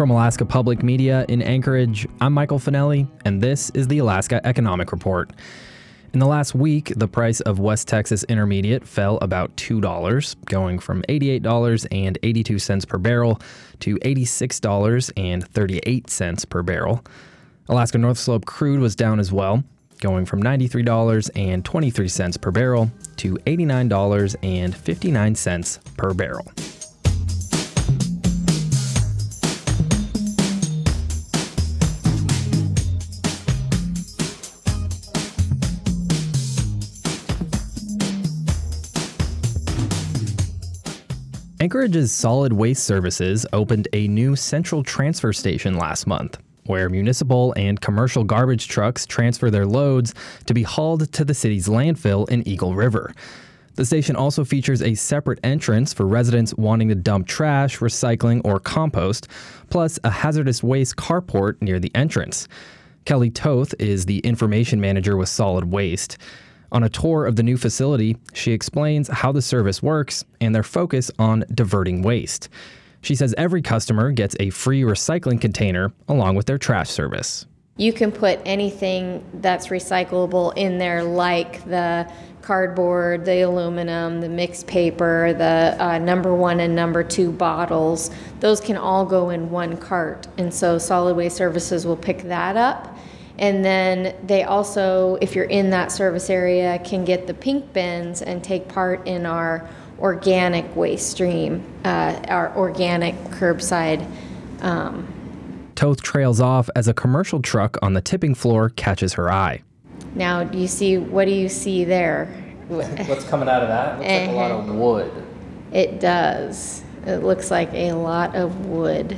From Alaska Public Media in Anchorage, I'm Michael Finelli, and this is the Alaska Economic Report. In the last week, the price of West Texas Intermediate fell about $2, going from $88.82 per barrel to $86.38 per barrel. Alaska North Slope crude was down as well, going from $93.23 per barrel to $89.59 per barrel. Anchorage's Solid Waste Services opened a new central transfer station last month, where municipal and commercial garbage trucks transfer their loads to be hauled to the city's landfill in Eagle River. The station also features a separate entrance for residents wanting to dump trash, recycling, or compost, plus a hazardous waste carport near the entrance. Kelly Toth is the information manager with Solid Waste. On a tour of the new facility, she explains how the service works and their focus on diverting waste. She says every customer gets a free recycling container along with their trash service. You can put anything that's recyclable in there, like the cardboard, the aluminum, the mixed paper, the uh, number one and number two bottles. Those can all go in one cart. And so Solid Waste Services will pick that up and then they also, if you're in that service area, can get the pink bins and take part in our organic waste stream, uh, our organic curbside. Um, Toth trails off as a commercial truck on the tipping floor catches her eye. Now, do you see what do you see there? What's coming out of that? It Looks like a lot of wood. It does. It looks like a lot of wood.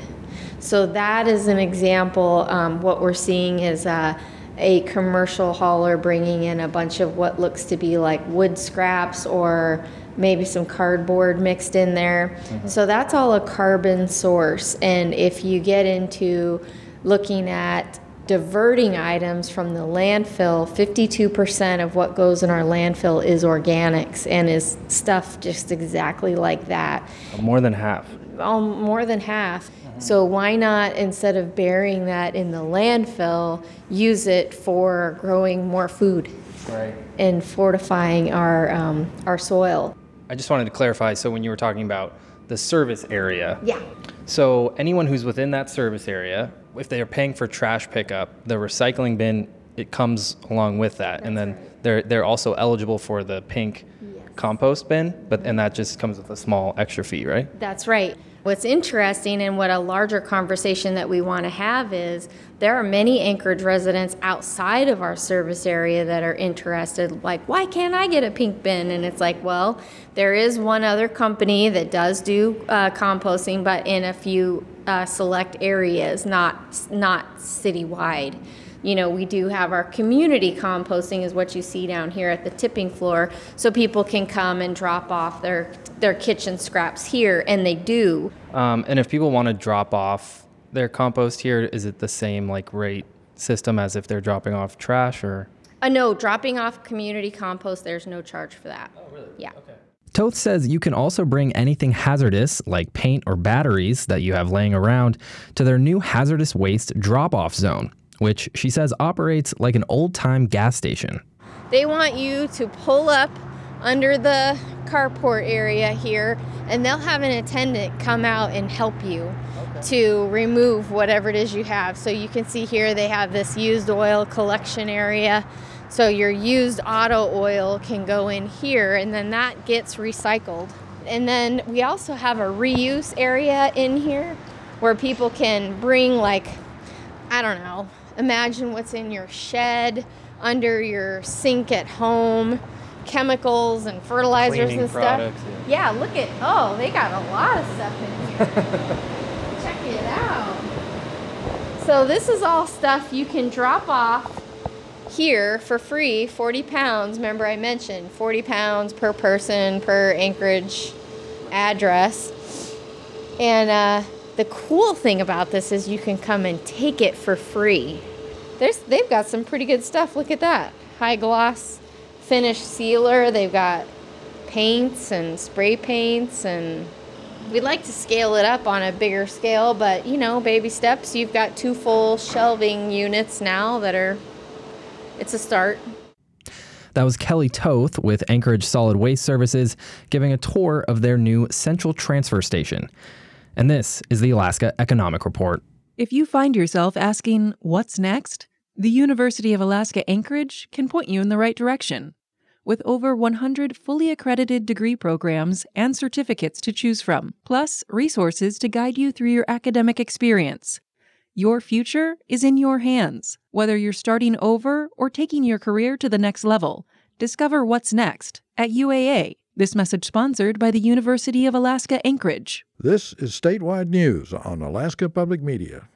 So that is an example. Um, what we're seeing is uh, a commercial hauler bringing in a bunch of what looks to be like wood scraps or maybe some cardboard mixed in there. Mm-hmm. So that's all a carbon source. And if you get into looking at diverting items from the landfill, 52% of what goes in our landfill is organics and is stuff just exactly like that. More than half. Oh, more than half. So why not, instead of burying that in the landfill, use it for growing more food right. and fortifying our, um, our soil? I just wanted to clarify, so when you were talking about the service area. Yeah. So anyone who's within that service area, if they are paying for trash pickup, the recycling bin, it comes along with that. That's and then right. they're, they're also eligible for the pink yes. compost bin, but and that just comes with a small extra fee, right? That's right. What's interesting and what a larger conversation that we want to have is there are many Anchorage residents outside of our service area that are interested, like, why can't I get a pink bin? And it's like, well, there is one other company that does do uh, composting, but in a few uh, select areas, not, not citywide you know, we do have our community composting is what you see down here at the tipping floor. So people can come and drop off their, their kitchen scraps here, and they do. Um, and if people want to drop off their compost here, is it the same like rate system as if they're dropping off trash or? Uh, no, dropping off community compost, there's no charge for that. Oh, really? Yeah. Okay. Toth says you can also bring anything hazardous, like paint or batteries that you have laying around, to their new hazardous waste drop off zone which she says operates like an old time gas station. They want you to pull up under the carport area here, and they'll have an attendant come out and help you okay. to remove whatever it is you have. So you can see here they have this used oil collection area. So your used auto oil can go in here, and then that gets recycled. And then we also have a reuse area in here where people can bring, like, I don't know, imagine what's in your shed, under your sink at home, chemicals and fertilizers Cleaning and stuff. Products, yeah. yeah, look at oh, they got a lot of stuff in here. Check it out. So this is all stuff you can drop off here for free, 40 pounds. Remember I mentioned 40 pounds per person per Anchorage address. And uh, the cool thing about this is you can come and take it for free. There's, they've got some pretty good stuff. Look at that. High gloss finish sealer. They've got paints and spray paints and we'd like to scale it up on a bigger scale, but you know, baby steps. You've got two full shelving units now that are, it's a start. That was Kelly Toth with Anchorage Solid Waste Services giving a tour of their new central transfer station. And this is the Alaska Economic Report. If you find yourself asking, what's next? The University of Alaska Anchorage can point you in the right direction. With over 100 fully accredited degree programs and certificates to choose from, plus resources to guide you through your academic experience. Your future is in your hands. Whether you're starting over or taking your career to the next level, discover what's next at UAA. This message sponsored by the University of Alaska Anchorage. This is statewide news on Alaska Public Media.